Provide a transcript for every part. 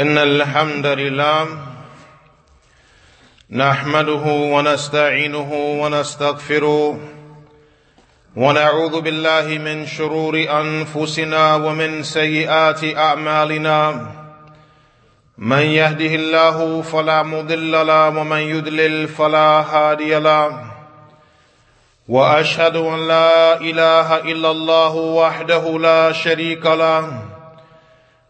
إن الحمد لله نحمده ونستعينه ونستغفره ونعوذ بالله من شرور أنفسنا ومن سيئات أعمالنا. من يهده الله فلا مضل له ومن يضلل فلا هادي له. وأشهد أن لا إله إلا الله وحده لا شريك له.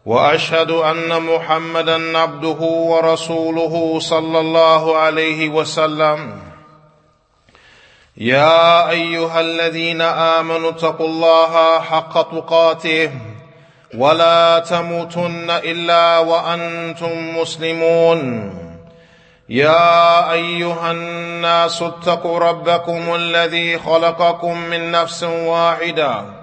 وأشهد أن محمدا عبده ورسوله صلى الله عليه وسلم. يا أيها الذين آمنوا اتقوا الله حق تقاته ولا تموتن إلا وأنتم مسلمون. يا أيها الناس اتقوا ربكم الذي خلقكم من نفس واحدة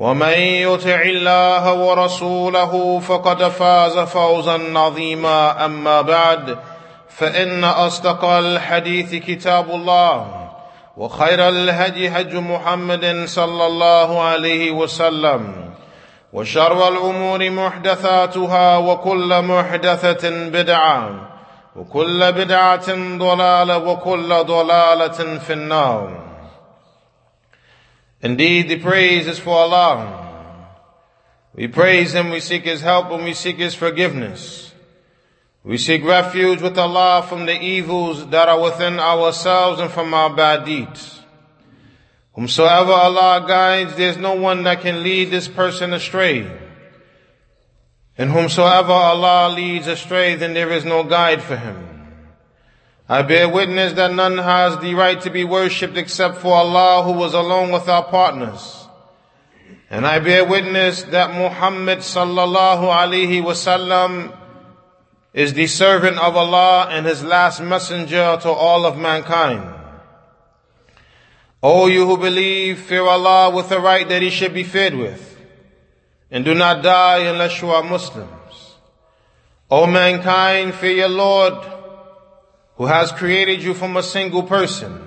ومن يطع الله ورسوله فقد فاز فوزا عظيما. أما بعد فإن أصدق الحديث كتاب الله وخير الهدي هج محمد صلى الله عليه وسلم وشر الأمور محدثاتها وكل محدثة بدعة وكل بدعة ضلالة وكل ضلالة في النار. Indeed, the praise is for Allah. We praise Him, we seek His help, and we seek His forgiveness. We seek refuge with Allah from the evils that are within ourselves and from our bad deeds. Whomsoever Allah guides, there's no one that can lead this person astray. And whomsoever Allah leads astray, then there is no guide for him. I bear witness that none has the right to be worshipped except for Allah who was alone without partners. And I bear witness that Muhammad sallallahu alaihi wasallam is the servant of Allah and his last messenger to all of mankind. O you who believe, fear Allah with the right that he should be feared with. And do not die unless you are Muslims. O mankind, fear your Lord who has created you from a single person.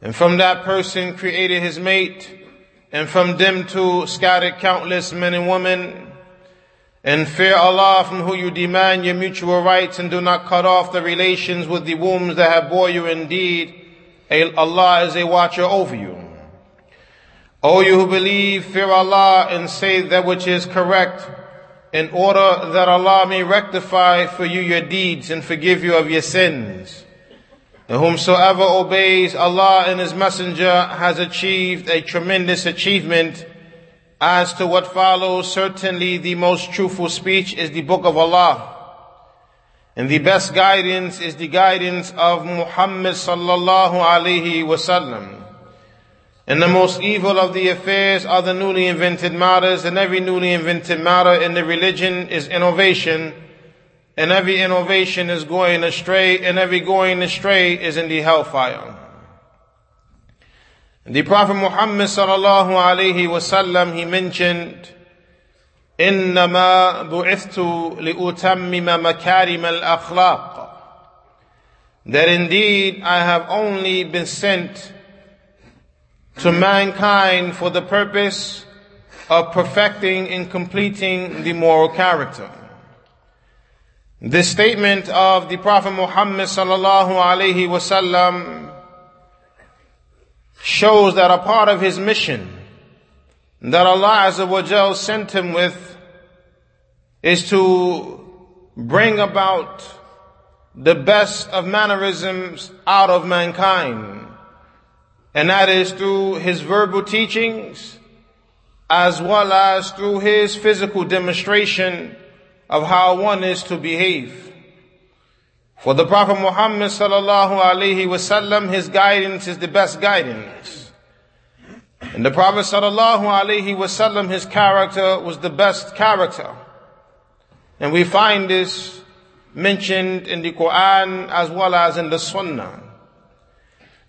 And from that person created his mate. And from them two scattered countless men and women. And fear Allah from who you demand your mutual rights and do not cut off the relations with the wombs that have bore you indeed. Allah is a watcher over you. O you who believe, fear Allah and say that which is correct in order that Allah may rectify for you your deeds and forgive you of your sins. And whomsoever obeys Allah and His Messenger has achieved a tremendous achievement. As to what follows, certainly the most truthful speech is the book of Allah. And the best guidance is the guidance of Muhammad sallallahu alaihi wasallam. And the most evil of the affairs are the newly invented matters, and every newly invented matter in the religion is innovation, and every innovation is going astray, and every going astray is in the hellfire. And the Prophet Muhammad sallallahu alaihi wasallam, he mentioned, إنما بعثت لأتمم مكارم الأخلاق that indeed I have only been sent to mankind for the purpose of perfecting and completing the moral character. This statement of the Prophet Muhammad sallallahu alaihi wasallam shows that a part of his mission that Allah Azza wa Jal sent him with is to bring about the best of mannerisms out of mankind. And that is through his verbal teachings as well as through his physical demonstration of how one is to behave. For the Prophet Muhammad sallallahu alaihi wasallam, his guidance is the best guidance. And the Prophet sallallahu alaihi wasallam, his character was the best character. And we find this mentioned in the Quran as well as in the Sunnah.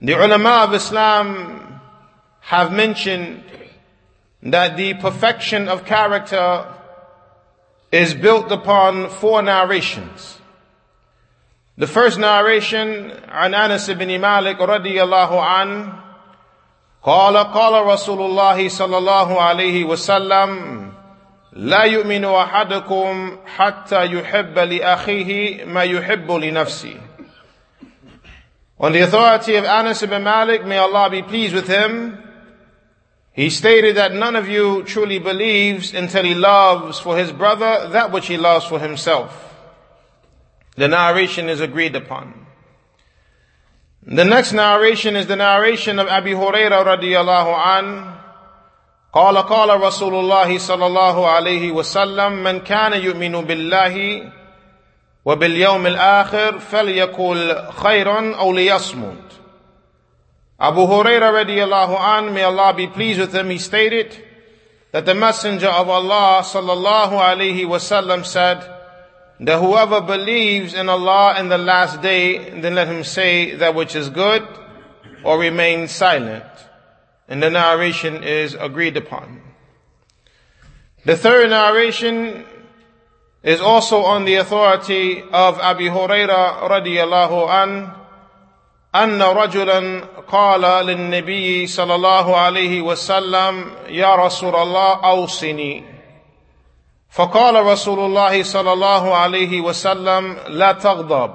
The ulama of Islam have mentioned that the perfection of character is built upon four narrations. The first narration عن أنس بن مالك رضي الله عنه قال قال رسول الله صلى الله عليه وسلم لا يؤمن أحدكم حتى يحب لأخيه ما يحب لنفسه On the authority of Anas ibn Malik, may Allah be pleased with him, he stated that none of you truly believes until he loves for his brother that which he loves for himself. The narration is agreed upon. The next narration is the narration of Abi Huraira radiallahu an. قال قال رسول الله صلى الله عليه وسلم من كان يؤمن بالله وباليوم الآخر فليقل خيرا أو ليصمت Abu Huraira radiallahu an, may Allah be pleased with him, he stated that the Messenger of Allah sallallahu alaihi wasallam said that whoever believes in Allah in the last day, then let him say that which is good or remain silent. And the narration is agreed upon. The third narration is also on the authority of Abu Huraira radiallahu an, أن رجلا قال للنبي صلى الله عليه وسلم يا رسول الله أوصني فقال رسول الله صلى الله عليه وسلم لا تغضب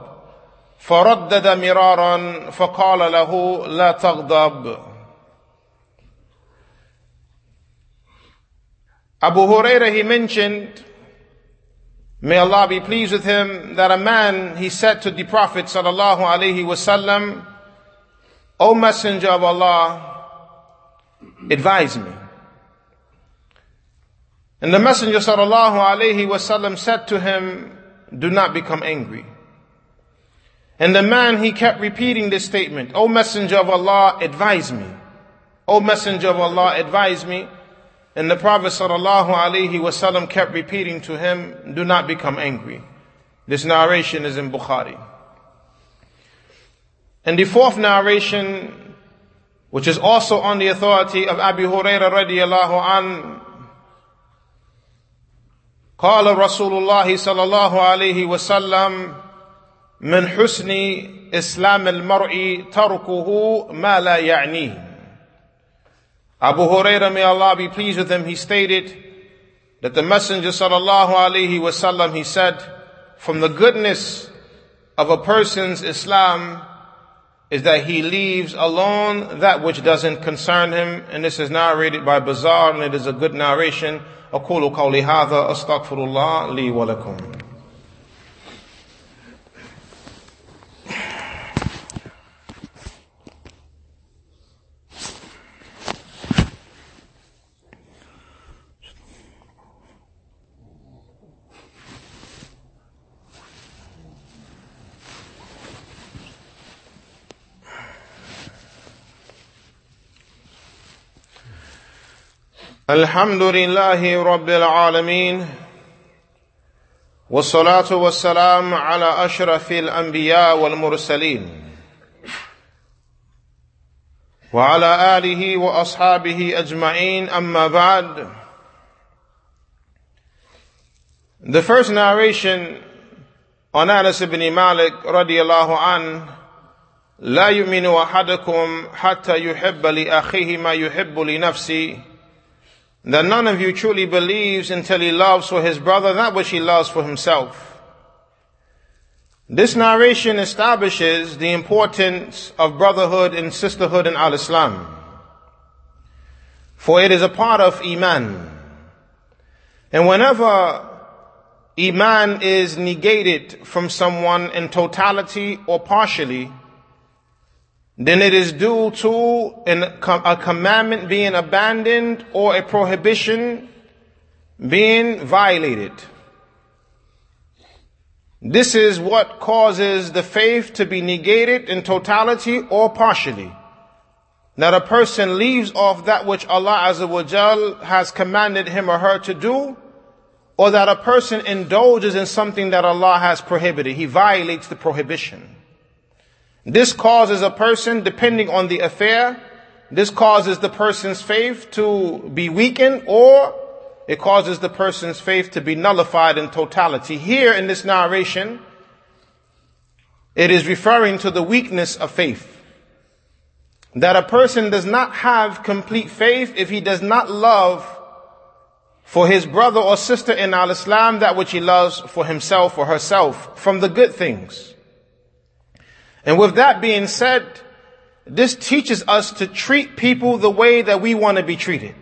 فردد مرارا فقال له لا تغضب Abu Huraira he mentioned May Allah be pleased with him that a man, he said to the Prophet sallallahu alaihi wasallam, O Messenger of Allah, advise me. And the Messenger sallallahu alaihi wasallam said to him, do not become angry. And the man, he kept repeating this statement, O Messenger of Allah, advise me. O Messenger of Allah, advise me. And the Prophet sallallahu alaihi wasallam kept repeating to him, do not become angry. This narration is in Bukhari. And the fourth narration, which is also on the authority of Abu Hurairah radiallahu an, قال رسول الله صلى الله عليه وسلم من حسن إسلام المرء تركه ما لا يعنيه Abu Huraira may Allah be pleased with him, he stated that the Messenger sallallahu alaihi wasallam, he said, from the goodness of a person's Islam is that he leaves alone that which doesn't concern him. And this is narrated by Bazzar and it is a good narration. أقول قولي هذا أستغفر الله لي ولكم الحمد لله رب العالمين والصلاة والسلام على أشرف الأنبياء والمرسلين وعلى آله وأصحابه أجمعين. أما بعد The first narration on Anas ibn Malik الله عنه لا يؤمن أحدكم حتى يحب لأخيه ما يحب لنفسه. That none of you truly believes until he loves for his brother that which he loves for himself. This narration establishes the importance of brotherhood and sisterhood in al-Islam. For it is a part of Iman. And whenever Iman is negated from someone in totality or partially, then it is due to an, a commandment being abandoned or a prohibition being violated. This is what causes the faith to be negated in totality or partially. That a person leaves off that which Allah Azza has commanded him or her to do or that a person indulges in something that Allah has prohibited. He violates the prohibition. This causes a person, depending on the affair, this causes the person's faith to be weakened or it causes the person's faith to be nullified in totality. Here in this narration, it is referring to the weakness of faith. That a person does not have complete faith if he does not love for his brother or sister in al-Islam that which he loves for himself or herself from the good things. And with that being said, this teaches us to treat people the way that we want to be treated.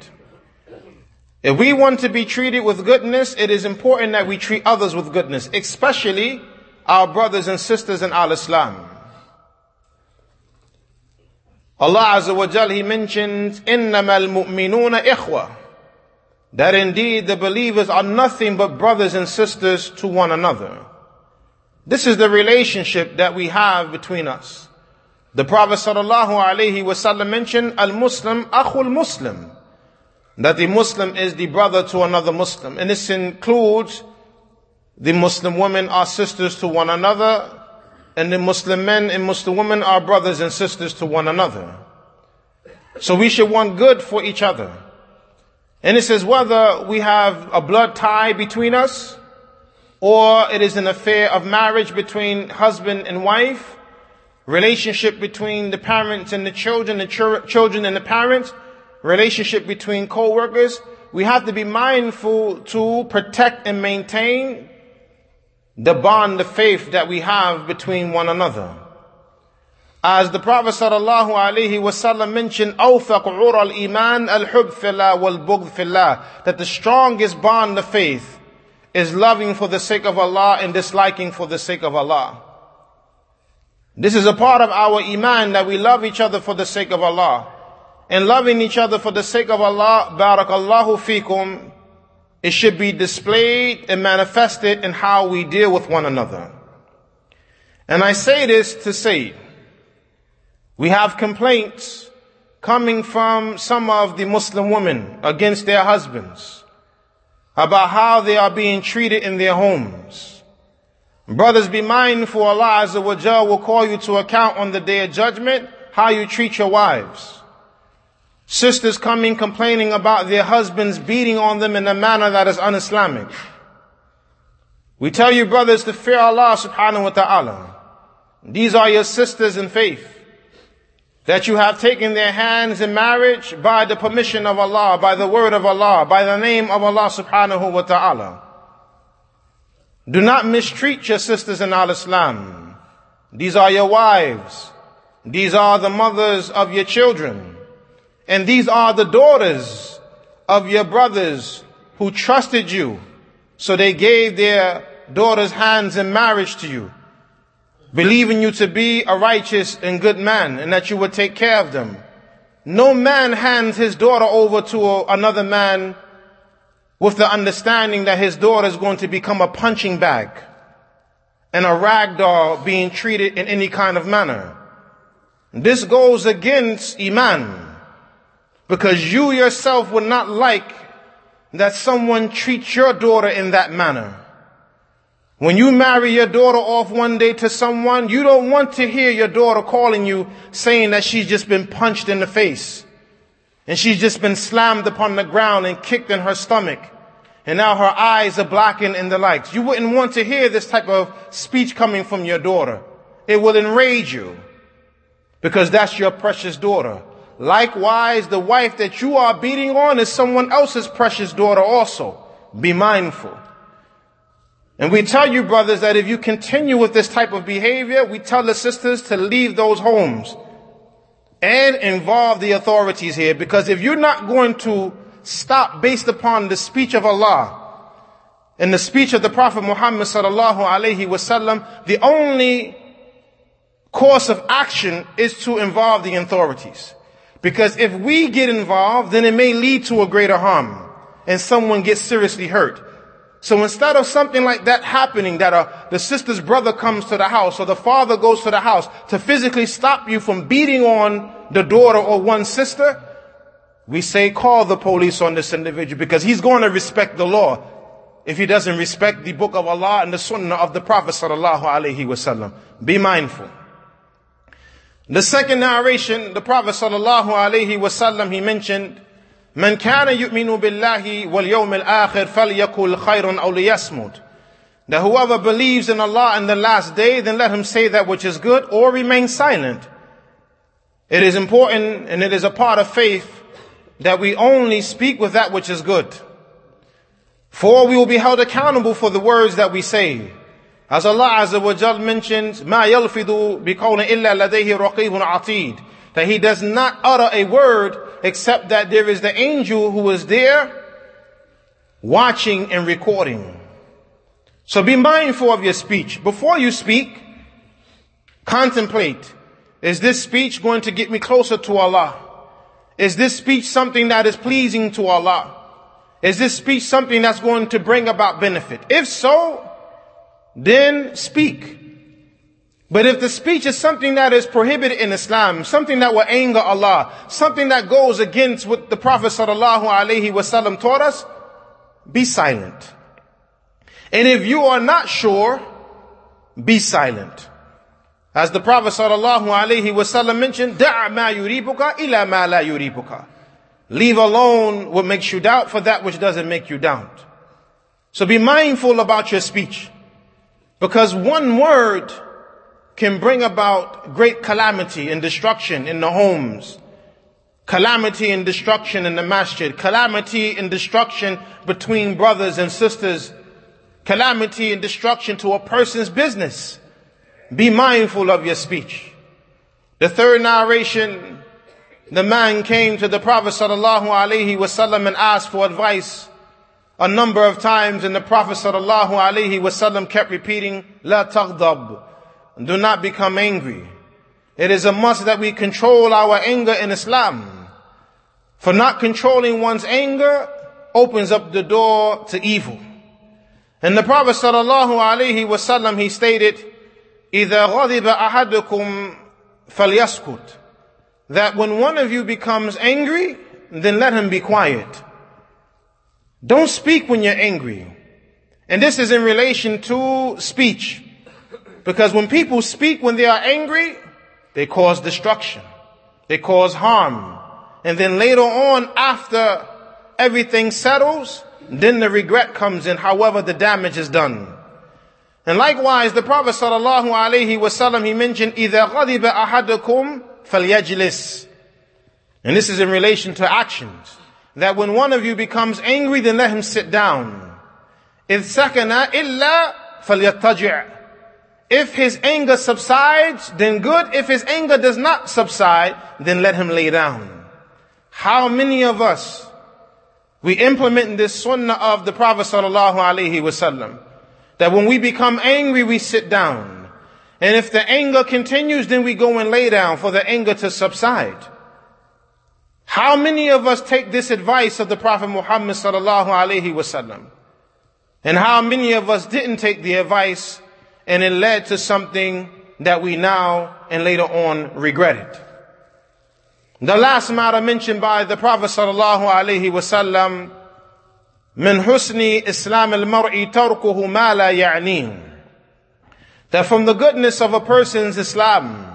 If we want to be treated with goodness, it is important that we treat others with goodness, especially our brothers and sisters in al-Islam. Allah Azza wa Jal, He mentions, إِنَّمَا الْمُؤْمِنُونَ إِخْوَةً That indeed the believers are nothing but brothers and sisters to one another. This is the relationship that we have between us. The Prophet sallallahu alaihi wasallam mentioned, Al-Muslim, Akhul Muslim. That the Muslim is the brother to another Muslim. And this includes the Muslim women are sisters to one another, and the Muslim men and Muslim women are brothers and sisters to one another. So we should want good for each other. And it says whether we have a blood tie between us, or it is an affair of marriage between husband and wife, relationship between the parents and the children, the ch- children and the parents, relationship between co-workers. We have to be mindful to protect and maintain the bond, the faith that we have between one another. As the Prophet sallallahu alaihi wasallam mentioned, "Awthaq ur al iman al hub fillah wal bugd fillah," that the strongest bond of faith is loving for the sake of Allah and disliking for the sake of Allah. This is a part of our iman that we love each other for the sake of Allah. And loving each other for the sake of Allah, barakallahu fikum, it should be displayed and manifested in how we deal with one another. And I say this to say, we have complaints coming from some of the Muslim women against their husbands about how they are being treated in their homes. Brothers, be mindful Allah Azza will call you to account on the day of judgment how you treat your wives. Sisters coming complaining about their husbands beating on them in a manner that is un-Islamic. We tell you brothers to fear Allah subhanahu wa ta'ala. These are your sisters in faith that you have taken their hands in marriage by the permission of Allah, by the word of Allah, by the name of Allah subhanahu wa ta'ala. Do not mistreat your sisters in al-Islam. These are your wives. These are the mothers of your children. And these are the daughters of your brothers who trusted you. So they gave their daughters' hands in marriage to you believing you to be a righteous and good man and that you would take care of them. No man hands his daughter over to a, another man with the understanding that his daughter is going to become a punching bag and a rag doll being treated in any kind of manner. This goes against Iman because you yourself would not like that someone treats your daughter in that manner. When you marry your daughter off one day to someone, you don't want to hear your daughter calling you saying that she's just been punched in the face and she's just been slammed upon the ground and kicked in her stomach and now her eyes are blackened and the likes. You wouldn't want to hear this type of speech coming from your daughter. It will enrage you because that's your precious daughter. Likewise, the wife that you are beating on is someone else's precious daughter also. Be mindful. And we tell you brothers that if you continue with this type of behavior, we tell the sisters to leave those homes and involve the authorities here because if you're not going to stop based upon the speech of Allah and the speech of the Prophet Muhammad sallallahu alaihi wasallam, the only course of action is to involve the authorities. Because if we get involved, then it may lead to a greater harm and someone gets seriously hurt. So instead of something like that happening, that uh, the sister's brother comes to the house or the father goes to the house to physically stop you from beating on the daughter or one sister, we say call the police on this individual because he's going to respect the law. if he doesn't respect the book of Allah and the sunnah of the Prophet sallallahu alaihi wasallam. Be mindful. The second narration, the Prophet sallallahu alaihi wasallam, he mentioned, من كان يؤمن بالله واليوم الآخر فليقل خيرا أو ليصمت. That whoever believes in Allah and the last day, then let him say that which is good or remain silent. It is important and it is a part of faith that we only speak with that which is good. For we will be held accountable for the words that we say. As Allah Azza wa Jal mentions, مَا يَلْفِظُ بِقَوْلٍ إِلَّا لَدَيْهِ رَقِيبٌ عَتِيدٌ that he does not utter a word except that there is the angel who is there watching and recording. So be mindful of your speech. Before you speak, contemplate. Is this speech going to get me closer to Allah? Is this speech something that is pleasing to Allah? Is this speech something that's going to bring about benefit? If so, then speak. But if the speech is something that is prohibited in Islam, something that will anger Allah, something that goes against what the Prophet sallallahu alaihi wasallam taught us, be silent. And if you are not sure, be silent. As the Prophet sallallahu alaihi wasallam mentioned, da'a ma yuribuka ila ma la yuribuka. Leave alone what makes you doubt for that which doesn't make you doubt. So be mindful about your speech. Because one word can bring about great calamity and destruction in the homes, calamity and destruction in the masjid, calamity and destruction between brothers and sisters, calamity and destruction to a person's business. Be mindful of your speech. The third narration, the man came to the Prophet sallallahu alaihi wasallam and asked for advice a number of times and the Prophet sallallahu alaihi wasallam kept repeating, La taghdab Do not become angry. It is a must that we control our anger in Islam. For not controlling one's anger opens up the door to evil. And the Prophet sallallahu alaihi wasallam, he stated, إِذَا غَضِبَ أَحَدُكُمْ فَلْيَسْكُتْ That when one of you becomes angry, then let him be quiet. Don't speak when you're angry. And this is in relation to speech. Because when people speak when they are angry, they cause destruction. They cause harm. And then later on, after everything settles, then the regret comes in, however the damage is done. And likewise, the Prophet sallallahu alaihi wasallam, he mentioned, إِذَا غَضِبَ أَحَدُكُمْ فَلْيَجْلِسْ And this is in relation to actions that when one of you becomes angry, then let him sit down. إِذْ سَكَنَ إِلَّا فَلْيَتَّجِعْ if his anger subsides, then good. If his anger does not subside, then let him lay down. How many of us, we implement this sunnah of the Prophet sallallahu alaihi wasallam, that when we become angry, we sit down. And if the anger continues, then we go and lay down for the anger to subside. How many of us take this advice of the Prophet Muhammad sallallahu alaihi wasallam? And how many of us didn't take the advice and it led to something that we now and later on regretted? The last matter mentioned by the Prophet sallallahu alaihi wasallam, من حسن إسلام المرء تركه ما لا يعنيه. That from the goodness of a person's Islam,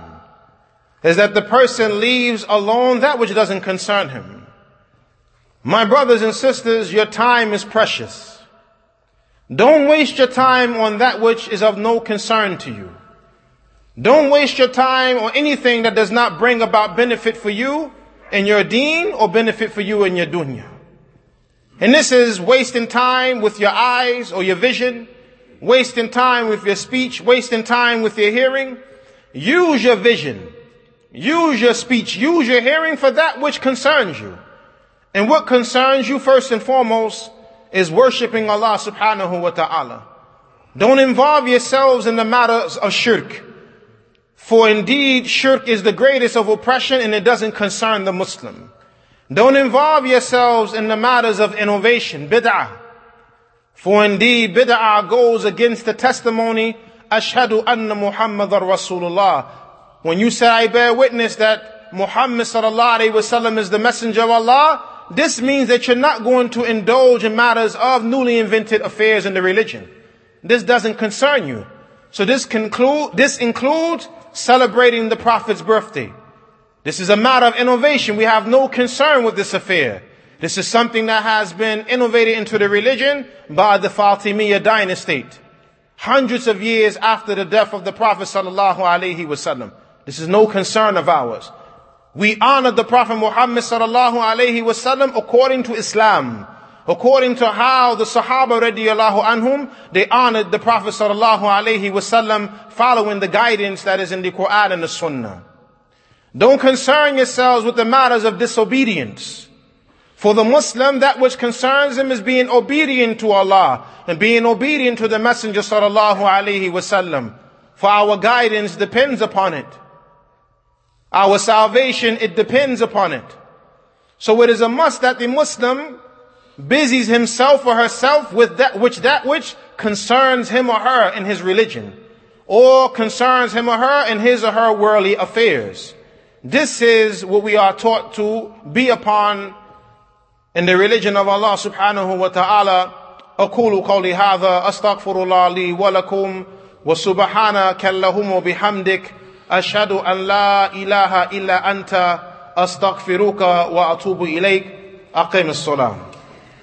is that the person leaves alone that which doesn't concern him. My brothers and sisters, your time is precious. Don't waste your time on that which is of no concern to you. Don't waste your time on anything that does not bring about benefit for you in your deen or benefit for you in your dunya. And this is wasting time with your eyes or your vision, wasting time with your speech, wasting time with your hearing. Use your vision Use your speech, use your hearing for that which concerns you. And what concerns you first and foremost is worshiping Allah subhanahu wa ta'ala. Don't involve yourselves in the matters of shirk. For indeed, shirk is the greatest of oppression and it doesn't concern the Muslim. Don't involve yourselves in the matters of innovation, bid'ah. For indeed, bid'ah goes against the testimony, Ashhadu anna Muhammadar Rasulullah. When you say, I bear witness that Muhammad sallallahu alayhi wasallam is the messenger of Allah, this means that you're not going to indulge in matters of newly invented affairs in the religion. This doesn't concern you. So this conclude, this includes celebrating the Prophet's birthday. This is a matter of innovation. We have no concern with this affair. This is something that has been innovated into the religion by the Fatimiyya dynasty. Hundreds of years after the death of the Prophet sallallahu alaihi wasallam. This is no concern of ours. We honor the Prophet Muhammad sallallahu alaihi wasallam according to Islam. According to how the Sahaba radiallahu anhum, they honored the Prophet sallallahu alaihi wasallam following the guidance that is in the Quran and the Sunnah. Don't concern yourselves with the matters of disobedience. For the Muslim, that which concerns him is being obedient to Allah and being obedient to the Messenger sallallahu alaihi wasallam. For our guidance depends upon it. Our salvation, it depends upon it. So it is a must that the Muslim busies himself or herself with that which that which concerns him or her in his religion or concerns him or her in his or her worldly affairs. This is what we are taught to be upon in the religion of Allah subhanahu wa ta'ala أقول قولي هذا أستغفر الله لي ولكم وسبحانك اللهم وبحمدك أشهد أن لا إله إلا أنت أستغفرك وأتوب إليك. أقم الصلاة.